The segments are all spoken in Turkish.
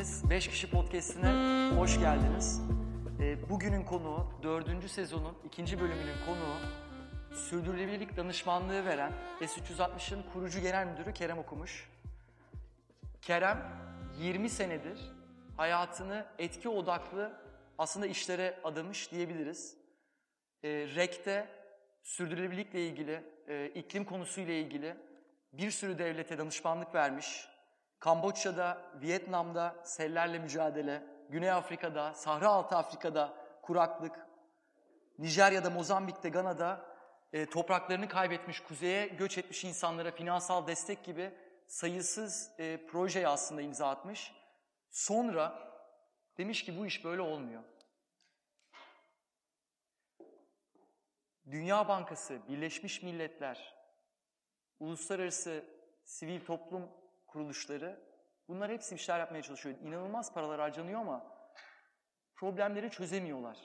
Hepiniz 5 Kişi Podcast'ine hoş geldiniz. Ee, Bugünün konuğu, 4. sezonun 2. bölümünün konuğu, sürdürülebilirlik danışmanlığı veren S360'ın kurucu genel müdürü Kerem Okumuş. Kerem 20 senedir hayatını etki odaklı aslında işlere adamış diyebiliriz. E, REK'te sürdürülebilirlikle ilgili, e, iklim konusuyla ilgili bir sürü devlete danışmanlık vermiş. Kamboçya'da, Vietnam'da sellerle mücadele, Güney Afrika'da, Sahra Altı Afrika'da kuraklık, Nijerya'da, Mozambik'te, Gana'da e, topraklarını kaybetmiş, kuzeye göç etmiş insanlara finansal destek gibi sayısız e, projeye aslında imza atmış. Sonra demiş ki bu iş böyle olmuyor. Dünya Bankası, Birleşmiş Milletler, uluslararası sivil toplum kuruluşları bunlar hepsi işler yapmaya çalışıyor. İnanılmaz paralar harcanıyor ama problemleri çözemiyorlar.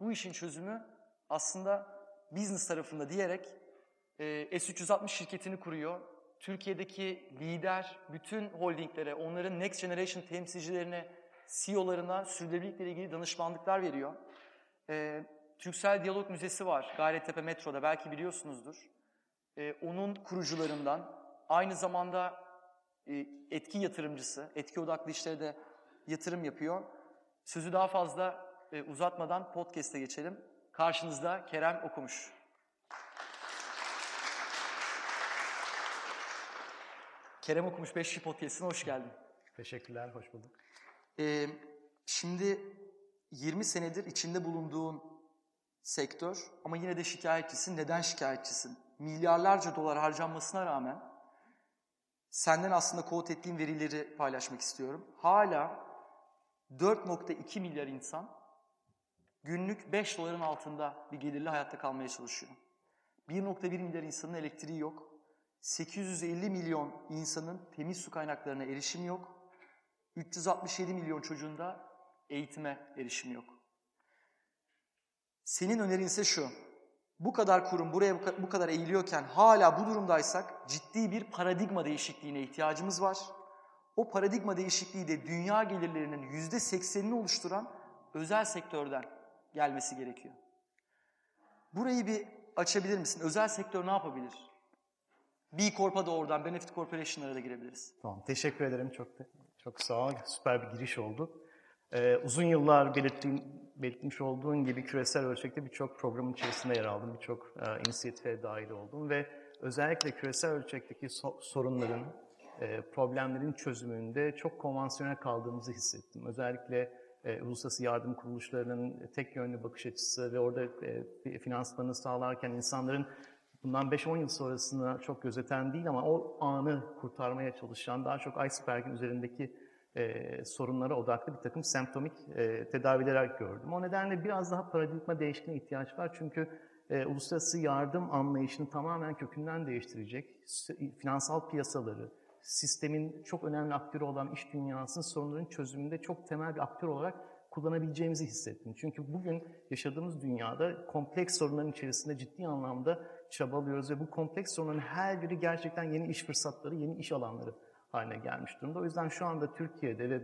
Bu işin çözümü aslında business tarafında diyerek e, S360 şirketini kuruyor. Türkiye'deki lider bütün holdinglere, onların next generation temsilcilerine, CEO'larına sürdürülebilirlikle ilgili danışmanlıklar veriyor. E, Türksel Diyalog Müzesi var Gayrettepe Metro'da belki biliyorsunuzdur. E, onun kurucularından aynı zamanda etki yatırımcısı, etki odaklı işlere de yatırım yapıyor. Sözü daha fazla e, uzatmadan podcast'e geçelim. Karşınızda Kerem Okumuş. Kerem Okumuş 5 Podcast'ine hoş geldin. Teşekkürler, hoş bulduk. Ee, şimdi 20 senedir içinde bulunduğun sektör ama yine de şikayetçisin. Neden şikayetçisin? Milyarlarca dolar harcanmasına rağmen senden aslında kod ettiğim verileri paylaşmak istiyorum. Hala 4.2 milyar insan günlük 5 doların altında bir gelirle hayatta kalmaya çalışıyor. 1.1 milyar insanın elektriği yok. 850 milyon insanın temiz su kaynaklarına erişimi yok. 367 milyon çocuğun da eğitime erişimi yok. Senin önerin ise şu. Bu kadar kurum buraya bu kadar eğiliyorken hala bu durumdaysak ciddi bir paradigma değişikliğine ihtiyacımız var. O paradigma değişikliği de dünya gelirlerinin yüzde seksenini oluşturan özel sektörden gelmesi gerekiyor. Burayı bir açabilir misin? Özel sektör ne yapabilir? B Corp'a da oradan, Benefit Corporation'lara da girebiliriz. Tamam, teşekkür ederim. Çok çok sağ ol. Süper bir giriş oldu. Ee, uzun yıllar belirttiğim, belirtmiş olduğun gibi küresel ölçekte birçok programın içerisinde yer aldım. Birçok e, inisiyatife dahil oldum ve özellikle küresel ölçekteki so sorunların, e, problemlerin çözümünde çok konvansiyonel kaldığımızı hissettim. Özellikle e, uluslararası yardım kuruluşlarının tek yönlü bakış açısı ve orada e, finansmanı sağlarken insanların bundan 5-10 yıl sonrasını çok gözeten değil ama o anı kurtarmaya çalışan, daha çok iceberg'in üzerindeki e, sorunlara odaklı bir takım semptomik e, tedaviler gördüm. O nedenle biraz daha paradigma değişikliğine ihtiyaç var. Çünkü e, uluslararası yardım anlayışını tamamen kökünden değiştirecek, finansal piyasaları, sistemin çok önemli aktörü olan iş dünyasının sorunların çözümünde çok temel bir aktör olarak kullanabileceğimizi hissettim. Çünkü bugün yaşadığımız dünyada kompleks sorunların içerisinde ciddi anlamda çabalıyoruz ve bu kompleks sorunların her biri gerçekten yeni iş fırsatları, yeni iş alanları haline gelmiş durumda. O yüzden şu anda Türkiye'de ve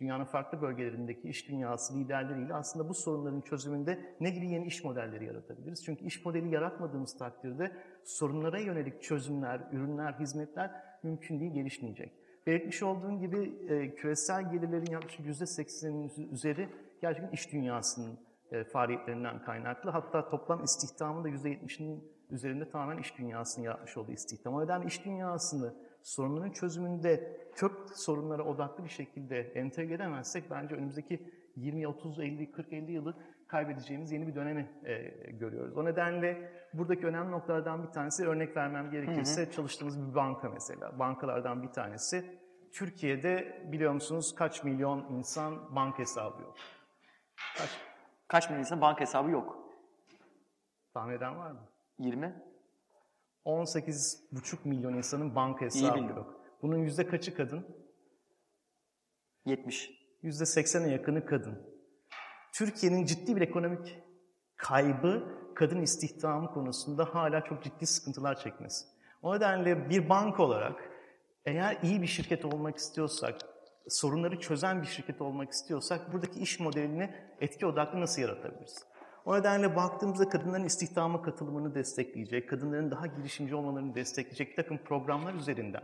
dünyanın farklı bölgelerindeki iş dünyası liderleriyle aslında bu sorunların çözümünde ne gibi yeni iş modelleri yaratabiliriz? Çünkü iş modeli yaratmadığımız takdirde sorunlara yönelik çözümler, ürünler, hizmetler mümkün değil, gelişmeyecek. Belirtmiş olduğum gibi e, küresel gelirlerin yaklaşık %80'inin üzeri gerçekten iş dünyasının e, faaliyetlerinden kaynaklı. Hatta toplam istihdamın da %70'inin üzerinde tamamen iş dünyasının yapmış olduğu istihdam. O nedenle iş dünyasını sorunların çözümünde kök sorunlara odaklı bir şekilde entegre edemezsek bence önümüzdeki 20, 30, 50, 40, 50 yılı kaybedeceğimiz yeni bir dönemi e, görüyoruz. O nedenle buradaki önemli noktalardan bir tanesi örnek vermem gerekirse hı hı. çalıştığımız bir banka mesela. Bankalardan bir tanesi. Türkiye'de biliyor musunuz kaç milyon insan banka hesabı yok? Kaç? Kaç milyon insan banka hesabı yok? Tahmin eden var mı? 20? 18,5 milyon insanın banka hesabı yok. Bunun yüzde kaçı kadın? 70. Yüzde 80'e yakını kadın. Türkiye'nin ciddi bir ekonomik kaybı kadın istihdamı konusunda hala çok ciddi sıkıntılar çekmesi. O nedenle bir banka olarak eğer iyi bir şirket olmak istiyorsak, sorunları çözen bir şirket olmak istiyorsak buradaki iş modelini etki odaklı nasıl yaratabiliriz? O nedenle baktığımızda kadınların istihdama katılımını destekleyecek, kadınların daha girişimci olmalarını destekleyecek bir takım programlar üzerinden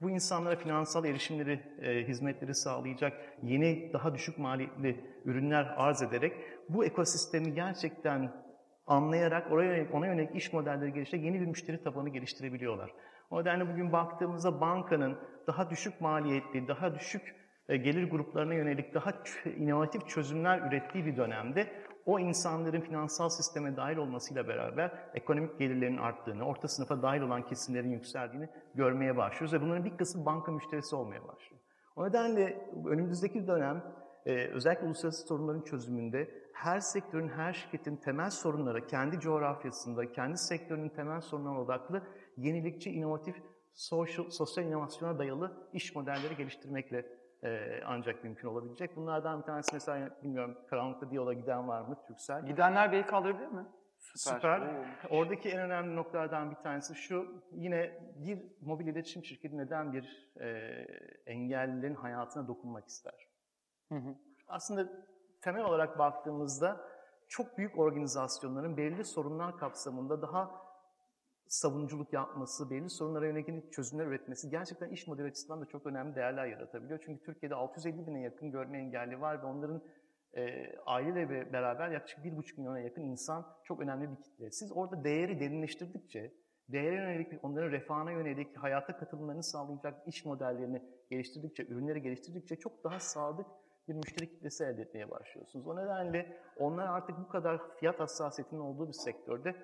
bu insanlara finansal erişimleri, e, hizmetleri sağlayacak yeni, daha düşük maliyetli ürünler arz ederek bu ekosistemi gerçekten anlayarak oraya yönelik, ona yönelik iş modelleri geliştirerek yeni bir müşteri tabanı geliştirebiliyorlar. O nedenle bugün baktığımızda bankanın daha düşük maliyetli, daha düşük e, gelir gruplarına yönelik daha inovatif çözümler ürettiği bir dönemde o insanların finansal sisteme dahil olmasıyla beraber ekonomik gelirlerin arttığını, orta sınıfa dahil olan kesimlerin yükseldiğini görmeye başlıyoruz ve bunların bir kısmı banka müşterisi olmaya başlıyor. O nedenle önümüzdeki dönem e, özellikle uluslararası sorunların çözümünde her sektörün, her şirketin temel sorunlara kendi coğrafyasında, kendi sektörünün temel sorunlarına odaklı yenilikçi, inovatif, social, sosyal inovasyona dayalı iş modelleri geliştirmekle e, ancak mümkün olabilecek. Bunlardan bir tanesi mesela bilmiyorum karanlıkta Diyal'a giden var mı Türksel? Gidenler beyi kaldırabilir mi? Süper. Süper. Oradaki en önemli noktalardan bir tanesi şu, yine bir mobil iletişim şirketi neden bir e, engellilerin hayatına dokunmak ister? Hı hı. Aslında temel olarak baktığımızda çok büyük organizasyonların belirli sorunlar kapsamında daha savunuculuk yapması, belli sorunlara yönelik çözümler üretmesi gerçekten iş modeli açısından da çok önemli değerler yaratabiliyor. Çünkü Türkiye'de 650 bine yakın görme engelli var ve onların e, aileyle beraber yaklaşık 1,5 milyona yakın insan çok önemli bir kitle. Siz orada değeri derinleştirdikçe, değere yönelik, onların refahına yönelik, hayata katılımlarını sağlayacak iş modellerini geliştirdikçe, ürünleri geliştirdikçe çok daha sadık bir müşteri kitlesi elde etmeye başlıyorsunuz. O nedenle onlar artık bu kadar fiyat hassasiyetinin olduğu bir sektörde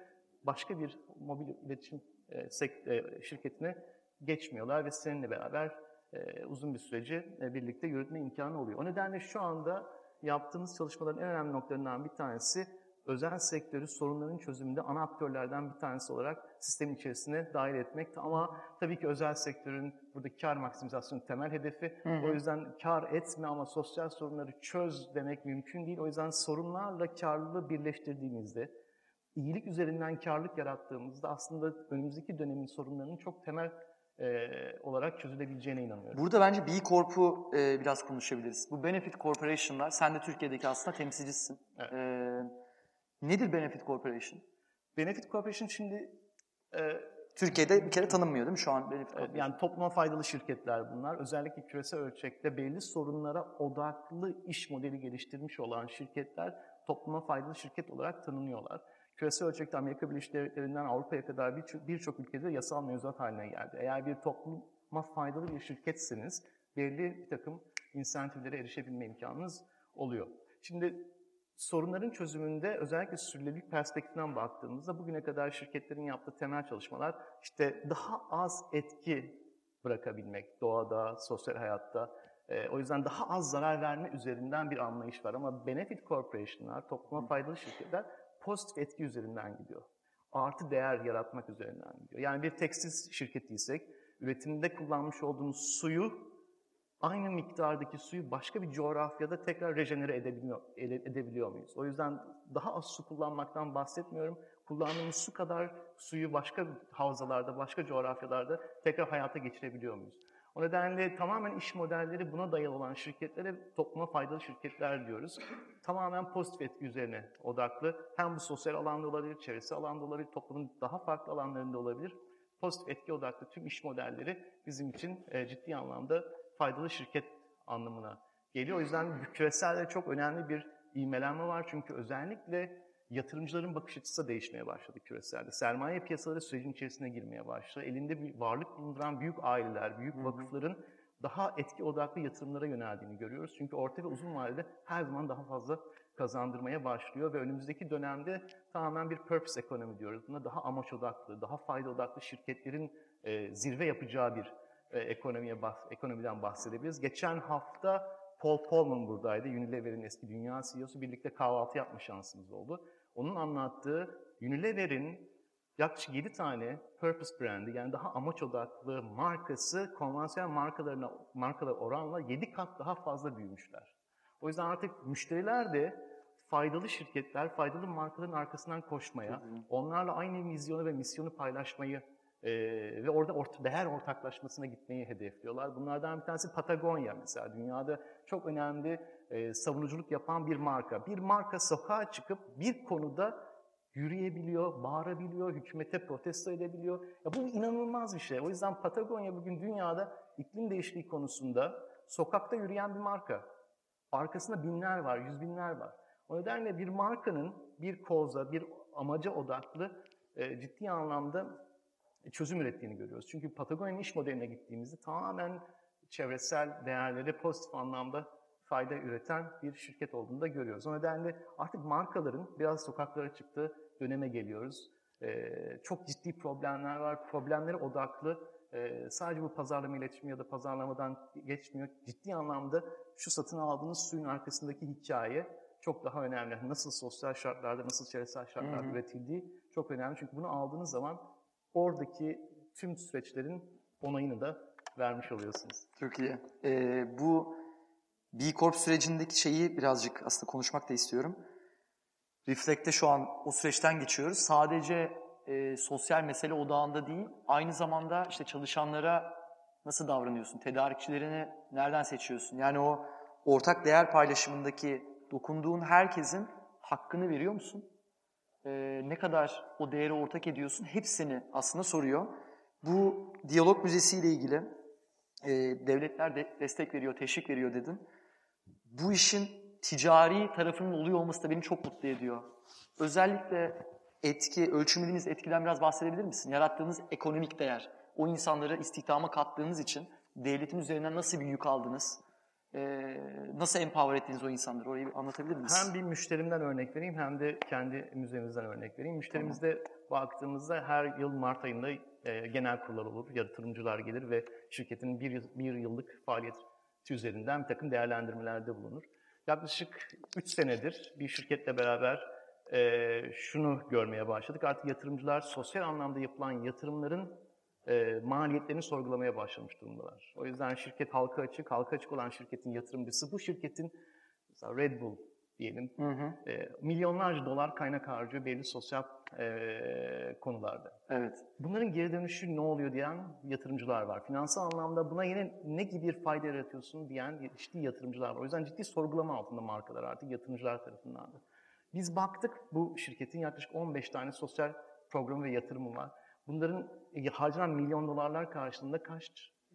başka bir mobil iletişim e, e, şirketine geçmiyorlar ve seninle beraber e, uzun bir süreci birlikte yürütme imkanı oluyor. O nedenle şu anda yaptığımız çalışmaların en önemli noktalarından bir tanesi özel sektörü sorunların çözümünde ana aktörlerden bir tanesi olarak sistemin içerisine dahil etmek. Ama tabii ki özel sektörün burada kar maksimizasyonu temel hedefi. Hı hı. O yüzden kar etme ama sosyal sorunları çöz demek mümkün değil. O yüzden sorunlarla karlılığı birleştirdiğimizde iyilik üzerinden karlık yarattığımızda aslında önümüzdeki dönemin sorunlarının çok temel e, olarak çözülebileceğine inanıyorum. Burada bence B Corp'u e, biraz konuşabiliriz. Bu Benefit Corporation'lar, sen de Türkiye'deki aslında temsilcisin. Evet. E, nedir Benefit Corporation? Benefit Corporation şimdi... E, Türkiye'de bir kere tanınmıyor değil mi şu an Benefit Corporation? Yani topluma faydalı şirketler bunlar. Özellikle küresel ölçekte belli sorunlara odaklı iş modeli geliştirmiş olan şirketler topluma faydalı şirket olarak tanınıyorlar küresel ölçekte Amerika Birleşik Devletleri'nden Avrupa'ya kadar birçok bir ülkede yasal mevzuat haline geldi. Eğer bir topluma faydalı bir şirketseniz belli bir takım insentiflere erişebilme imkanınız oluyor. Şimdi sorunların çözümünde özellikle sürdürülebilirlik perspektifinden baktığımızda bugüne kadar şirketlerin yaptığı temel çalışmalar işte daha az etki bırakabilmek doğada, sosyal hayatta. E, o yüzden daha az zarar verme üzerinden bir anlayış var ama benefit corporation'lar, topluma faydalı şirketler pozitif etki üzerinden gidiyor. Artı değer yaratmak üzerinden gidiyor. Yani bir tekstil şirketiysek üretimde kullanmış olduğumuz suyu aynı miktardaki suyu başka bir coğrafyada tekrar rejenere edebiliyor, edebiliyor muyuz? O yüzden daha az su kullanmaktan bahsetmiyorum. Kullandığımız su kadar suyu başka havzalarda, başka coğrafyalarda tekrar hayata geçirebiliyor muyuz? O nedenle tamamen iş modelleri buna dayalı olan şirketlere topluma faydalı şirketler diyoruz. Tamamen pozitif etki üzerine odaklı. Hem bu sosyal alanda olabilir, çevresi alanda olabilir, toplumun daha farklı alanlarında olabilir. Pozitif etki odaklı tüm iş modelleri bizim için e, ciddi anlamda faydalı şirket anlamına geliyor. O yüzden küreselde çok önemli bir ivmelenme var. Çünkü özellikle yatırımcıların bakış açısı değişmeye başladı küreselde. Sermaye piyasaları sürecin içerisine girmeye başladı. Elinde bir varlık bulunduran büyük aileler, büyük vakıfların daha etki odaklı yatırımlara yöneldiğini görüyoruz. Çünkü orta ve uzun vadede her zaman daha fazla kazandırmaya başlıyor ve önümüzdeki dönemde tamamen bir purpose ekonomi diyoruz. Buna daha amaç odaklı, daha fayda odaklı şirketlerin e, zirve yapacağı bir e, ekonomiye ekonomiden bahsedebiliriz. Geçen hafta Paul Polman buradaydı. Unilever'in eski dünya CEO'su. Birlikte kahvaltı yapma şansımız oldu. Onun anlattığı Unilever'in yaklaşık 7 tane purpose brandi yani daha amaç odaklı markası konvansiyonel markalarına markalar oranla 7 kat daha fazla büyümüşler. O yüzden artık müşteriler de faydalı şirketler, faydalı markaların arkasından koşmaya, onlarla aynı vizyonu ve misyonu paylaşmayı Ee, ve orada orta, değer ortaklaşmasına gitmeyi hedefliyorlar. Bunlardan bir tanesi Patagonya mesela. Dünyada çok önemli e, savunuculuk yapan bir marka. Bir marka sokağa çıkıp bir konuda yürüyebiliyor, bağırabiliyor, hükümete protesto edebiliyor. Ya bu inanılmaz bir şey. O yüzden Patagonya bugün dünyada iklim değişikliği konusunda sokakta yürüyen bir marka. Arkasında binler var, yüz binler var. O nedenle bir markanın bir koza, bir amaca odaklı e, ciddi anlamda çözüm ürettiğini görüyoruz. Çünkü Patagonya'nın iş modeline gittiğimizde tamamen çevresel değerlere pozitif anlamda fayda üreten bir şirket olduğunu da görüyoruz. O nedenle artık markaların biraz sokaklara çıktığı döneme geliyoruz. Ee, çok ciddi problemler var. Problemlere odaklı e, sadece bu pazarlama iletişimi ya da pazarlamadan geçmiyor. Ciddi anlamda şu satın aldığınız suyun arkasındaki hikaye çok daha önemli. Nasıl sosyal şartlarda, nasıl çevresel şartlarda üretildiği çok önemli. Çünkü bunu aldığınız zaman oradaki tüm süreçlerin onayını da vermiş oluyorsunuz. İyi. Ee, bu B Corp sürecindeki şeyi birazcık aslında konuşmak da istiyorum. Reflect'te şu an o süreçten geçiyoruz. Sadece e, sosyal mesele odağında değil, aynı zamanda işte çalışanlara nasıl davranıyorsun, tedarikçilerini nereden seçiyorsun? Yani o ortak değer paylaşımındaki dokunduğun herkesin hakkını veriyor musun? Ee, ne kadar o değeri ortak ediyorsun? Hepsini aslında soruyor. Bu diyalog müzesi ile ilgili e, devletler de destek veriyor, teşvik veriyor dedin. Bu işin ticari tarafının oluyor olması da beni çok mutlu ediyor. Özellikle etki, ölçümlediğiniz etkiden biraz bahsedebilir misin? Yarattığınız ekonomik değer, o insanları istihdama kattığınız için devletin üzerinden nasıl bir yük aldınız? Ee, nasıl empower ettiniz o insanları? Orayı anlatabilir misiniz? Hem bir müşterimden örnek vereyim hem de kendi müzemizden örnek vereyim. Müşterimizde baktığımızda her yıl Mart ayında e, genel kurullar olur, yatırımcılar gelir ve şirketin bir, bir yıllık faaliyet üzerinden bir takım değerlendirmelerde bulunur. Yaklaşık 3 senedir bir şirketle beraber e, şunu görmeye başladık. Artık yatırımcılar sosyal anlamda yapılan yatırımların e, maliyetlerini sorgulamaya başlamış durumdalar. O yüzden şirket halka açık, halka açık olan şirketin yatırımcısı bu şirketin mesela Red Bull diyelim Hı hı. e, milyonlarca dolar kaynak harcıyor belli sosyal e, konularda. Evet. Bunların geri dönüşü ne oluyor diyen yatırımcılar var. Finansal anlamda buna yine ne gibi bir fayda yaratıyorsun diyen ciddi yatırımcılar var. O yüzden ciddi sorgulama altında markalar artık yatırımcılar tarafından da. Biz baktık bu şirketin yaklaşık 15 tane sosyal programı ve yatırımı var. Bunların e, harcanan milyon dolarlar karşılığında kaç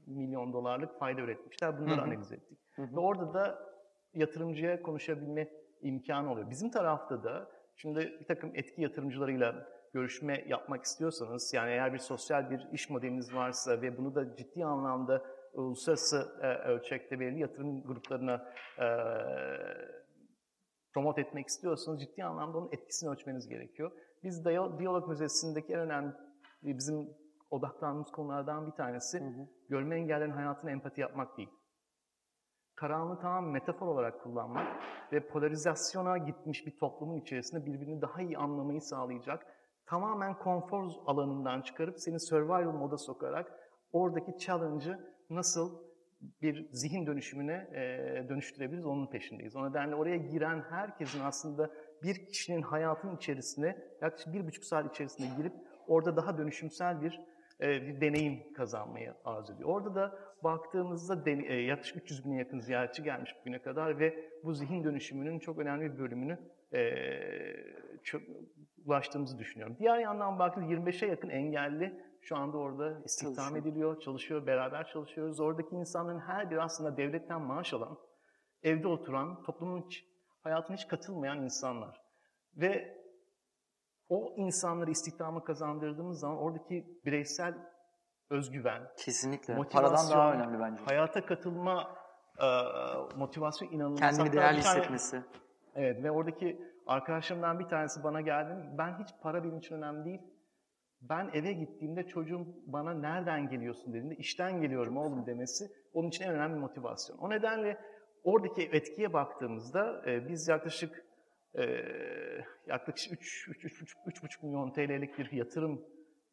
milyon dolarlık fayda üretmişler bunları analiz ettik. Ve orada da yatırımcıya konuşabilme imkanı oluyor. Bizim tarafta da şimdi bir takım etki yatırımcılarıyla görüşme yapmak istiyorsanız, yani eğer bir sosyal bir iş modeliniz varsa ve bunu da ciddi anlamda uluslararası e, ölçekte belirli yatırım gruplarına e, promote etmek istiyorsanız ciddi anlamda onun etkisini ölçmeniz gerekiyor. Biz Diyalog Müzesi'ndeki en önemli bizim odaklandığımız konulardan bir tanesi görme engellerin hayatına empati yapmak değil. Karanlığı tamamen metafor olarak kullanmak ve polarizasyona gitmiş bir toplumun içerisinde birbirini daha iyi anlamayı sağlayacak, tamamen konfor alanından çıkarıp seni survival moda sokarak oradaki challenge'ı nasıl bir zihin dönüşümüne e, dönüştürebiliriz onun peşindeyiz. O nedenle oraya giren herkesin aslında bir kişinin hayatının içerisine yaklaşık bir buçuk saat içerisinde girip orada daha dönüşümsel bir e, bir deneyim kazanmayı arzu ediyor. Orada da baktığımızda den- e, yaklaşık 300 bine yakın ziyaretçi gelmiş bugüne kadar ve bu zihin dönüşümünün çok önemli bir bölümünü e, çok ulaştığımızı düşünüyorum. Diğer yandan baktığımızda 25'e yakın engelli şu anda orada istihdam Çalışıyor. ediliyor, çalışıyor, beraber çalışıyoruz. Oradaki insanların her biri aslında devletten maaş alan, evde oturan, toplumun hiç, hayatına hiç katılmayan insanlar. Ve o insanları istihdama kazandırdığımız zaman oradaki bireysel özgüven, Kesinlikle. Paradan daha önemli bence. hayata katılma e, motivasyon inanılmaz. Kendini Hatta değerli tane- hissetmesi. Evet ve oradaki arkadaşlarımdan bir tanesi bana geldi. Ben hiç para benim için önemli değil. Ben eve gittiğimde çocuğum bana nereden geliyorsun dediğinde işten geliyorum oğlum demesi onun için en önemli motivasyon. O nedenle oradaki etkiye baktığımızda e, biz yaklaşık e, yaklaşık 3 3 3 3,5 milyon TL'lik bir yatırım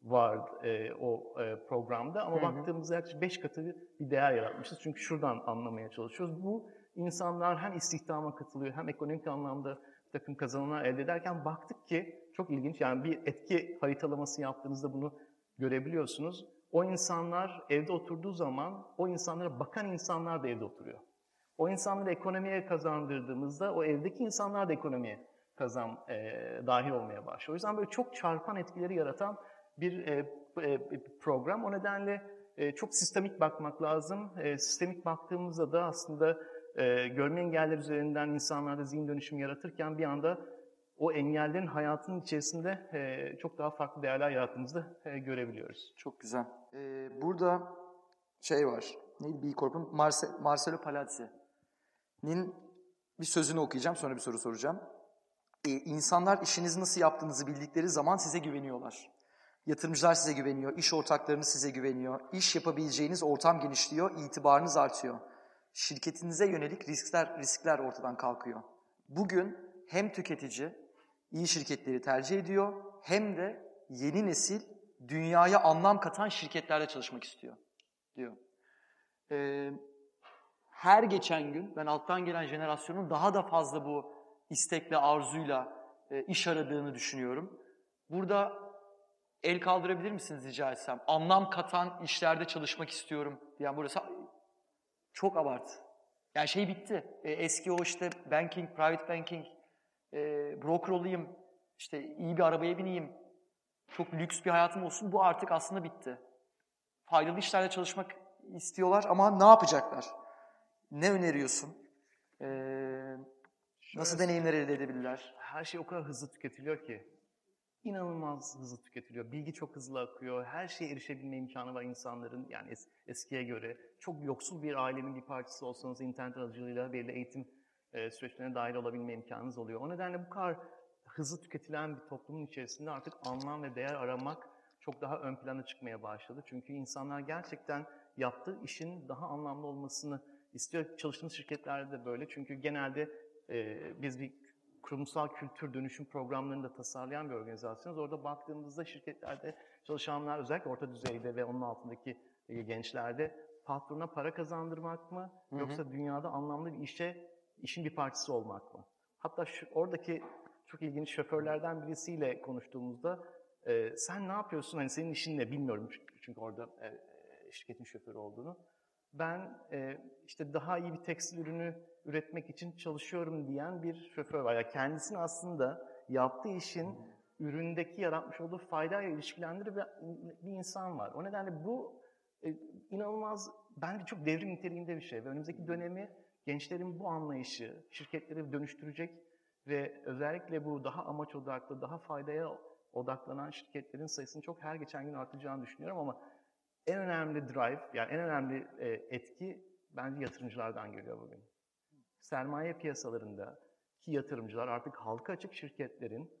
var e, o e, programda ama Hı hı. baktığımızda yaklaşık 5 katı bir değer yaratmışız. Çünkü şuradan anlamaya çalışıyoruz. Bu insanlar hem istihdama katılıyor hem ekonomik anlamda bir takım kazanımlar elde ederken baktık ki çok ilginç yani bir etki haritalaması yaptığınızda bunu görebiliyorsunuz. O insanlar evde oturduğu zaman o insanlara bakan insanlar da evde oturuyor. O insanları ekonomiye kazandırdığımızda o evdeki insanlar da ekonomiye kazan e, dahil olmaya başlıyor. O yüzden böyle çok çarpan etkileri yaratan bir e, e, program. O nedenle e, çok sistemik bakmak lazım. E, sistemik baktığımızda da aslında e, görme engeller üzerinden insanlarda zihin dönüşümü yaratırken bir anda o engellerin hayatının içerisinde e, çok daha farklı değerler yarattığımızı e, görebiliyoruz. Çok güzel. Ee, burada şey var. Neydi B Corp'un? Marce Marcelo Palazzi'nin bir sözünü okuyacağım sonra bir soru soracağım. Ee, insanlar işinizi nasıl yaptığınızı bildikleri zaman size güveniyorlar. Yatırımcılar size güveniyor, iş ortaklarınız size güveniyor, iş yapabileceğiniz ortam genişliyor, itibarınız artıyor. Şirketinize yönelik riskler riskler ortadan kalkıyor. Bugün hem tüketici iyi şirketleri tercih ediyor hem de yeni nesil dünyaya anlam katan şirketlerde çalışmak istiyor diyor. Ee, her geçen gün ben alttan gelen jenerasyonun daha da fazla bu istekle, arzuyla e, iş aradığını düşünüyorum. Burada el kaldırabilir misiniz rica etsem? Anlam katan işlerde çalışmak istiyorum diyen burası çok abart. Yani şey bitti. E, eski o işte banking, private banking, e, broker olayım, işte iyi bir arabaya bineyim, çok lüks bir hayatım olsun. Bu artık aslında bitti. Faydalı işlerde çalışmak istiyorlar ama ne yapacaklar? Ne öneriyorsun? Ee, nasıl deneyimler elde edebilirler? Her şey o kadar hızlı tüketiliyor ki. İnanılmaz hızlı tüketiliyor. Bilgi çok hızlı akıyor. Her şeye erişebilme imkanı var insanların. Yani es, eskiye göre. Çok yoksul bir ailenin bir parçası olsanız internet aracılığıyla belli eğitim e, süreçlerine dahil olabilme imkanınız oluyor. O nedenle bu kadar hızlı tüketilen bir toplumun içerisinde artık anlam ve değer aramak çok daha ön plana çıkmaya başladı. Çünkü insanlar gerçekten yaptığı işin daha anlamlı olmasını istiyor. Çalıştığımız şirketlerde de böyle. Çünkü genelde e, biz bir kurumsal kültür dönüşüm programlarını da tasarlayan bir organizasyonuz. Orada baktığımızda şirketlerde çalışanlar özellikle orta düzeyde ve onun altındaki e, gençlerde patrona para kazandırmak mı Hı hı. yoksa dünyada anlamlı bir işe işin bir parçası olmak mı? Hatta şu, oradaki çok ilginç şoförlerden birisiyle konuştuğumuzda e, sen ne yapıyorsun? Hani senin işin ne bilmiyorum çünkü, çünkü orada e, e, şirketin şoförü olduğunu. Ben e, işte daha iyi bir tekstil ürünü üretmek için çalışıyorum diyen bir şoför var. Yani kendisini aslında yaptığı işin üründeki yaratmış olduğu faydayla ilişkilendirir bir insan var. O nedenle bu e, inanılmaz bence çok devrim niteliğinde bir şey ve önümüzdeki dönemi gençlerin bu anlayışı şirketleri dönüştürecek ve özellikle bu daha amaç odaklı, daha faydaya odaklanan şirketlerin sayısının çok her geçen gün artacağını düşünüyorum ama en önemli drive, yani en önemli e, etki bence yatırımcılardan geliyor bugün. Sermaye piyasalarında ki yatırımcılar artık halka açık şirketlerin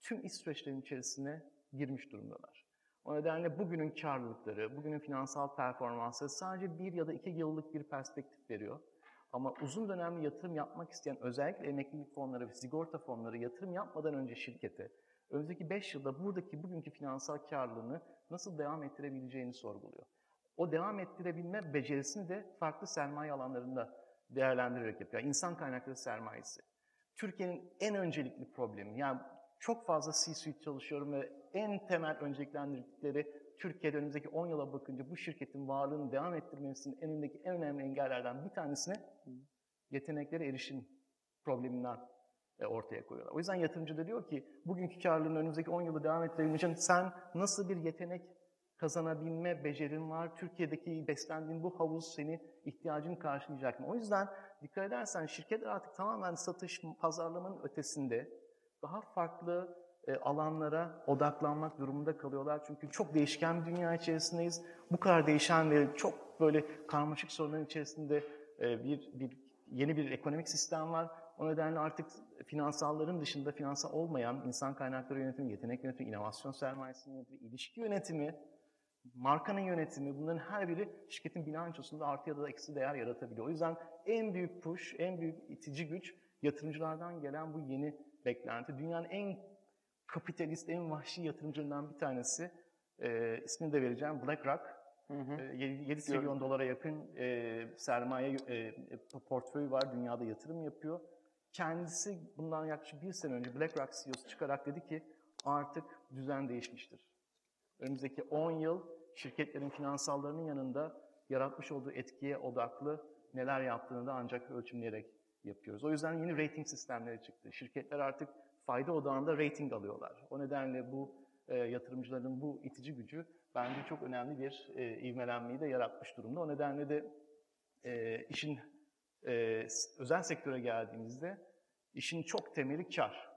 tüm iş süreçlerinin içerisine girmiş durumdalar. O nedenle bugünün karlılıkları, bugünün finansal performansı sadece bir ya da iki yıllık bir perspektif veriyor. Ama uzun dönemli yatırım yapmak isteyen özellikle emeklilik fonları ve sigorta fonları yatırım yapmadan önce şirkete önümüzdeki 5 yılda buradaki bugünkü finansal karlılığını nasıl devam ettirebileceğini sorguluyor. O devam ettirebilme becerisini de farklı sermaye alanlarında değerlendirerek yapıyor. Yani insan kaynakları sermayesi. Türkiye'nin en öncelikli problemi. Yani çok fazla C-suite çalışıyorum ve en temel önceliklendirdikleri Türkiye'de önümüzdeki 10 yıla bakınca bu şirketin varlığını devam ettirmesinin önündeki en önemli engellerden bir tanesine yeteneklere erişim probleminden ortaya koyuyorlar. O yüzden yatırımcı da diyor ki bugünkü karlılığını önümüzdeki 10 yılı devam ettirebilmek için sen nasıl bir yetenek kazanabilme becerin var? Türkiye'deki beslendiğin bu havuz seni ihtiyacını karşılayacak mı? O yüzden dikkat edersen şirketler artık tamamen satış, pazarlamanın ötesinde daha farklı e, alanlara odaklanmak durumunda kalıyorlar. Çünkü çok değişken bir dünya içerisindeyiz. Bu kadar değişen ve çok böyle karmaşık sorunların içerisinde e, bir, bir yeni bir ekonomik sistem var. O nedenle artık finansalların dışında finansal olmayan insan kaynakları yönetimi, yetenek yönetimi, inovasyon sermayesinin yönetimi, ilişki yönetimi, markanın yönetimi bunların her biri şirketin bilançosunda artı ya da eksi değer yaratabiliyor. O yüzden en büyük push, en büyük itici güç yatırımcılardan gelen bu yeni beklenti. Dünyanın en kapitalist, en vahşi yatırımcılarından bir tanesi, e, ismini de vereceğim, BlackRock. Hı hı. E, 7 trilyon dolara yakın e, sermaye e, portföyü var, dünyada yatırım yapıyor. Kendisi bundan yaklaşık bir sene önce BlackRock CEO'su çıkarak dedi ki artık düzen değişmiştir. Önümüzdeki 10 yıl şirketlerin finansallarının yanında yaratmış olduğu etkiye odaklı neler yaptığını da ancak ölçümleyerek yapıyoruz. O yüzden yeni rating sistemleri çıktı. Şirketler artık fayda odağında rating alıyorlar. O nedenle bu e, yatırımcıların bu itici gücü bence çok önemli bir e, ivmelenmeyi de yaratmış durumda. O nedenle de e, işin e, özel sektöre geldiğimizde işin çok temeli kar.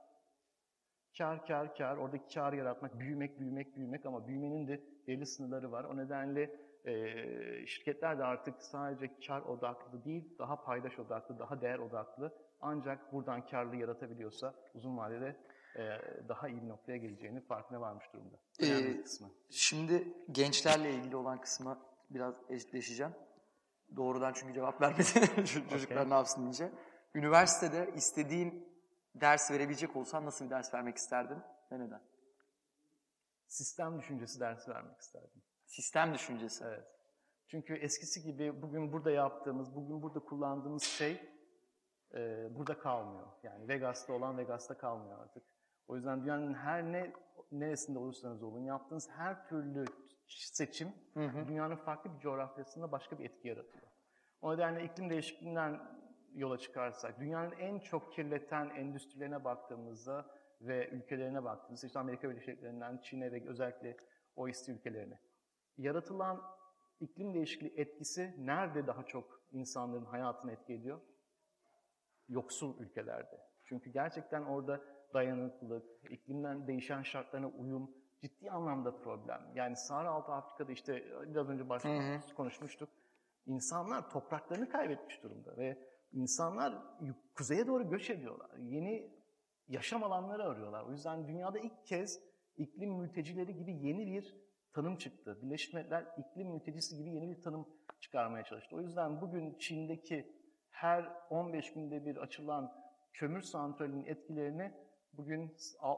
Kar, kar, kar. Oradaki kar yaratmak, büyümek, büyümek, büyümek ama büyümenin de belli sınırları var. O nedenle e, şirketler de artık sadece kar odaklı değil, daha paydaş odaklı, daha değer odaklı. Ancak buradan karlı yaratabiliyorsa uzun vadede e, daha iyi bir noktaya geleceğini farkına varmış durumda. Önemli Ee, kısmı. Şimdi gençlerle ilgili olan kısma biraz eşleşeceğim. Doğrudan çünkü cevap vermedi çocuklar Okey. ne yapsın deyince. Üniversitede istediğin ders verebilecek olsan nasıl bir ders vermek isterdin ve neden? Sistem düşüncesi dersi vermek isterdim. Sistem düşüncesi. Evet. Çünkü eskisi gibi bugün burada yaptığımız, bugün burada kullandığımız şey e, burada kalmıyor. Yani Vegas'ta olan Vegas'ta kalmıyor artık. O yüzden dünyanın her ne neresinde olursanız olun yaptığınız her türlü seçim dünyanın farklı bir coğrafyasında başka bir etki yaratıyor. O nedenle iklim değişikliğinden yola çıkarsak, dünyanın en çok kirleten endüstrilerine baktığımızda ve ülkelerine baktığımızda, işte Amerika Birleşik Devletleri'nden Çin'e ve özellikle OECD ülkelerine, yaratılan iklim değişikliği etkisi nerede daha çok insanların hayatını etki ediyor? Yoksul ülkelerde. Çünkü gerçekten orada dayanıklılık, iklimden değişen şartlarına uyum ciddi anlamda problem. Yani Sahra Altı Afrika'da işte biraz önce başta konuşmuştuk. İnsanlar topraklarını kaybetmiş durumda ve insanlar kuzeye doğru göç ediyorlar. Yeni yaşam alanları arıyorlar. O yüzden dünyada ilk kez iklim mültecileri gibi yeni bir tanım çıktı. Birleşmiş Milletler iklim mültecisi gibi yeni bir tanım çıkarmaya çalıştı. O yüzden bugün Çin'deki her 15 günde bir açılan kömür santralinin etkilerini bugün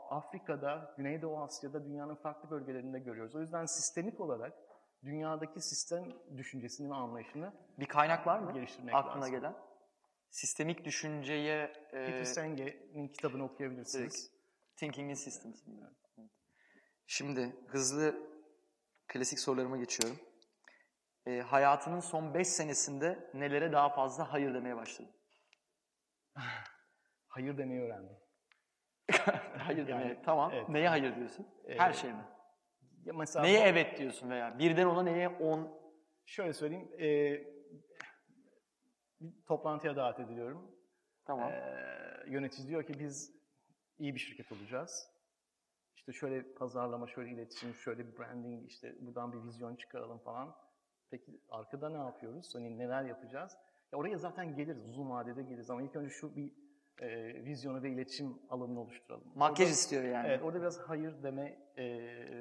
Afrika'da, Güneydoğu Asya'da, dünyanın farklı bölgelerinde görüyoruz. O yüzden sistemik olarak dünyadaki sistem düşüncesini ve anlayışını Bir kaynak var mı Geliştirmek aklına lazım. gelen? Sistemik düşünceye e, Peter Senge'nin kitabını okuyabilirsiniz. Thinking in Systems. Evet. Şimdi hızlı klasik sorularıma geçiyorum. E, hayatının son 5 senesinde nelere daha fazla hayır demeye başladın? Hayır demeyi öğrendim. hayır demeye. Yani, Tamam. evet. Neye hayır diyorsun? Her Ee, şey mi? Ya mesela Neye evet diyorsun veya birden ona neye on? Şöyle söyleyeyim. e, bir toplantıya davet ediliyorum. Tamam. Ee, yönetici diyor ki biz iyi bir şirket olacağız. İşte şöyle pazarlama, şöyle iletişim, şöyle bir branding, işte buradan bir vizyon çıkaralım falan. Peki arkada ne yapıyoruz? Hani neler yapacağız? Ya oraya zaten geliriz, uzun vadede geliriz ama ilk önce şu bir e, vizyonu ve iletişim alanını oluşturalım. Makyaj Orada- istiyor yani. Evet, orada biraz hayır deme e,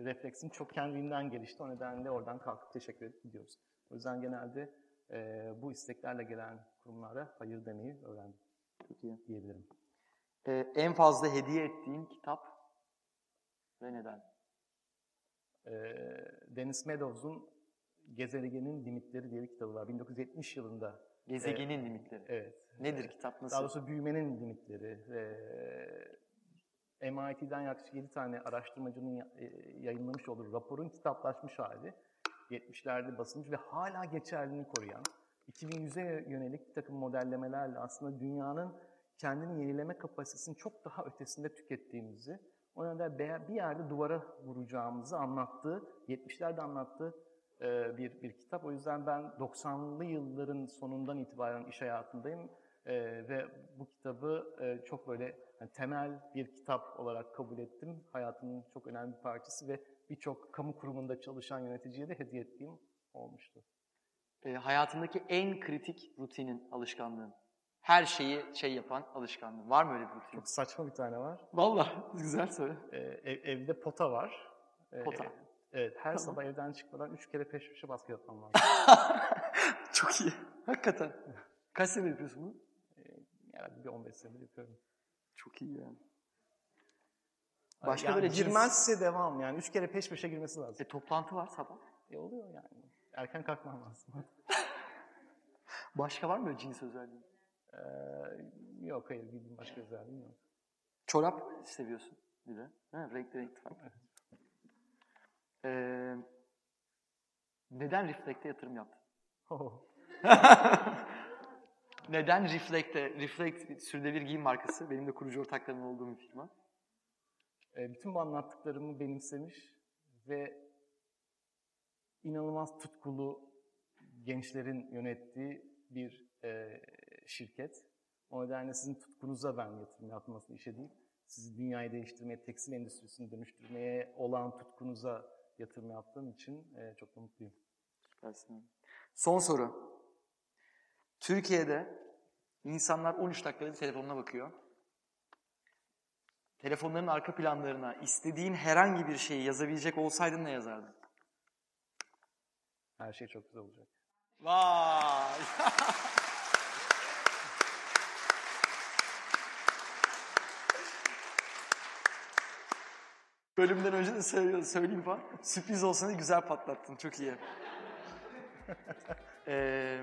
refleksim çok kendiliğinden gelişti. O nedenle oradan kalkıp teşekkür edip gidiyoruz. O yüzden genelde e, bu isteklerle gelen kurumlara hayır demeyi öğrendim Çok iyi. diyebilirim. Ee, en fazla hediye ettiğin kitap ve neden? E, Dennis Meadows'un Gezegenin Limitleri diye bir kitabı var. 1970 yılında. Gezegenin limitleri. Evet. Nedir kitap nasıl? Daha doğrusu büyümenin limitleri. E, MIT'den yaklaşık 7 tane araştırmacının e, yayınlamış olduğu raporun kitaplaşmış hali. 70'lerde basılmış ve hala geçerliliğini koruyan, 2100'e yönelik bir takım modellemelerle aslında dünyanın kendini yenileme kapasitesinin çok daha ötesinde tükettiğimizi, o nedenle bir yerde duvara vuracağımızı anlattığı, 70'lerde anlattığı e, bir, bir kitap. O yüzden ben 90'lı yılların sonundan itibaren iş hayatındayım e, ve bu kitabı e, çok böyle yani temel bir kitap olarak kabul ettim. Hayatımın çok önemli bir parçası ve birçok kamu kurumunda çalışan yöneticiye de hediye ettiğim olmuştu. Ee, hayatındaki en kritik rutinin, alışkanlığın. Her şeyi şey yapan alışkanlığın. Var mı öyle bir rutin? Çok saçma bir tane var. Vallahi güzel söyle. E, ev- evde pota var. E, Pota. Evet, her sabah evden çıkmadan üç kere peş peşe baskı yapmam lazım. Çok iyi. Hakikaten. Kaç sene yapıyorsun bunu? Yani bir 15 senedir yapıyorum. Çok iyi yani. Başka yani böyle cins- girmezse devam yani. Üç kere peş peşe girmesi lazım. E, toplantı var sabah. E oluyor yani. Erken kalkmam lazım. Başka var mı böyle cins özelliği? Ee, yok hayır bildiğim başka özelliğim yok. Çorap seviyorsun bir de. Ha, renkli renkli falan. Ee, neden Reflect'e yatırım yaptın? Oh. Neden Reflect'e? Reflect sürdürülebilir giyim markası. Benim de kurucu ortaklarım olduğum bir firma. E, bütün bu anlattıklarımı benimsemiş ve inanılmaz tutkulu gençlerin yönettiği bir e, şirket. O nedenle sizin tutkunuza ben yatırım yapmasını işe değil, sizi dünyayı değiştirmeye, tekstil endüstrisini dönüştürmeye olan tutkunuza yatırım yaptığım için e, çok da mutluyum. Süpersin. Son soru. Türkiye'de insanlar 13 dakikada telefonuna bakıyor. Telefonların arka planlarına istediğin herhangi bir şeyi yazabilecek olsaydın ne yazardın? Her şey çok güzel olacak. Vay! Bölümden önce de söyle- söyleyeyim falan. Sürpriz olsa da güzel patlattın. Çok iyi. Ee,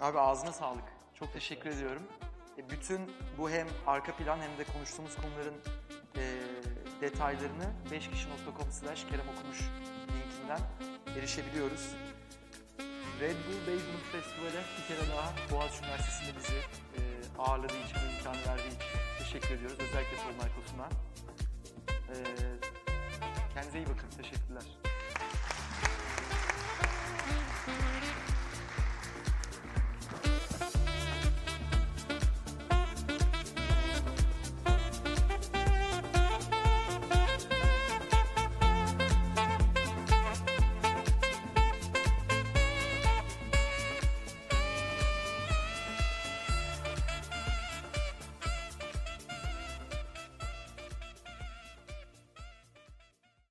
abi ağzına sağlık. Çok teşekkür ediyorum. E, bütün bu hem arka plan hem de konuştuğumuz konuların e, detaylarını 5kişi.com slash Kerem Okumuş linkinden erişebiliyoruz. Red Bull Basement Festival'e bir kere daha Boğaziçi Üniversitesi'nde bizi e, ağırladığı için, bu imkanı verdiği için teşekkür ediyoruz. Özellikle Paul Michaels'una. E, kendinize iyi bakın. Teşekkürler.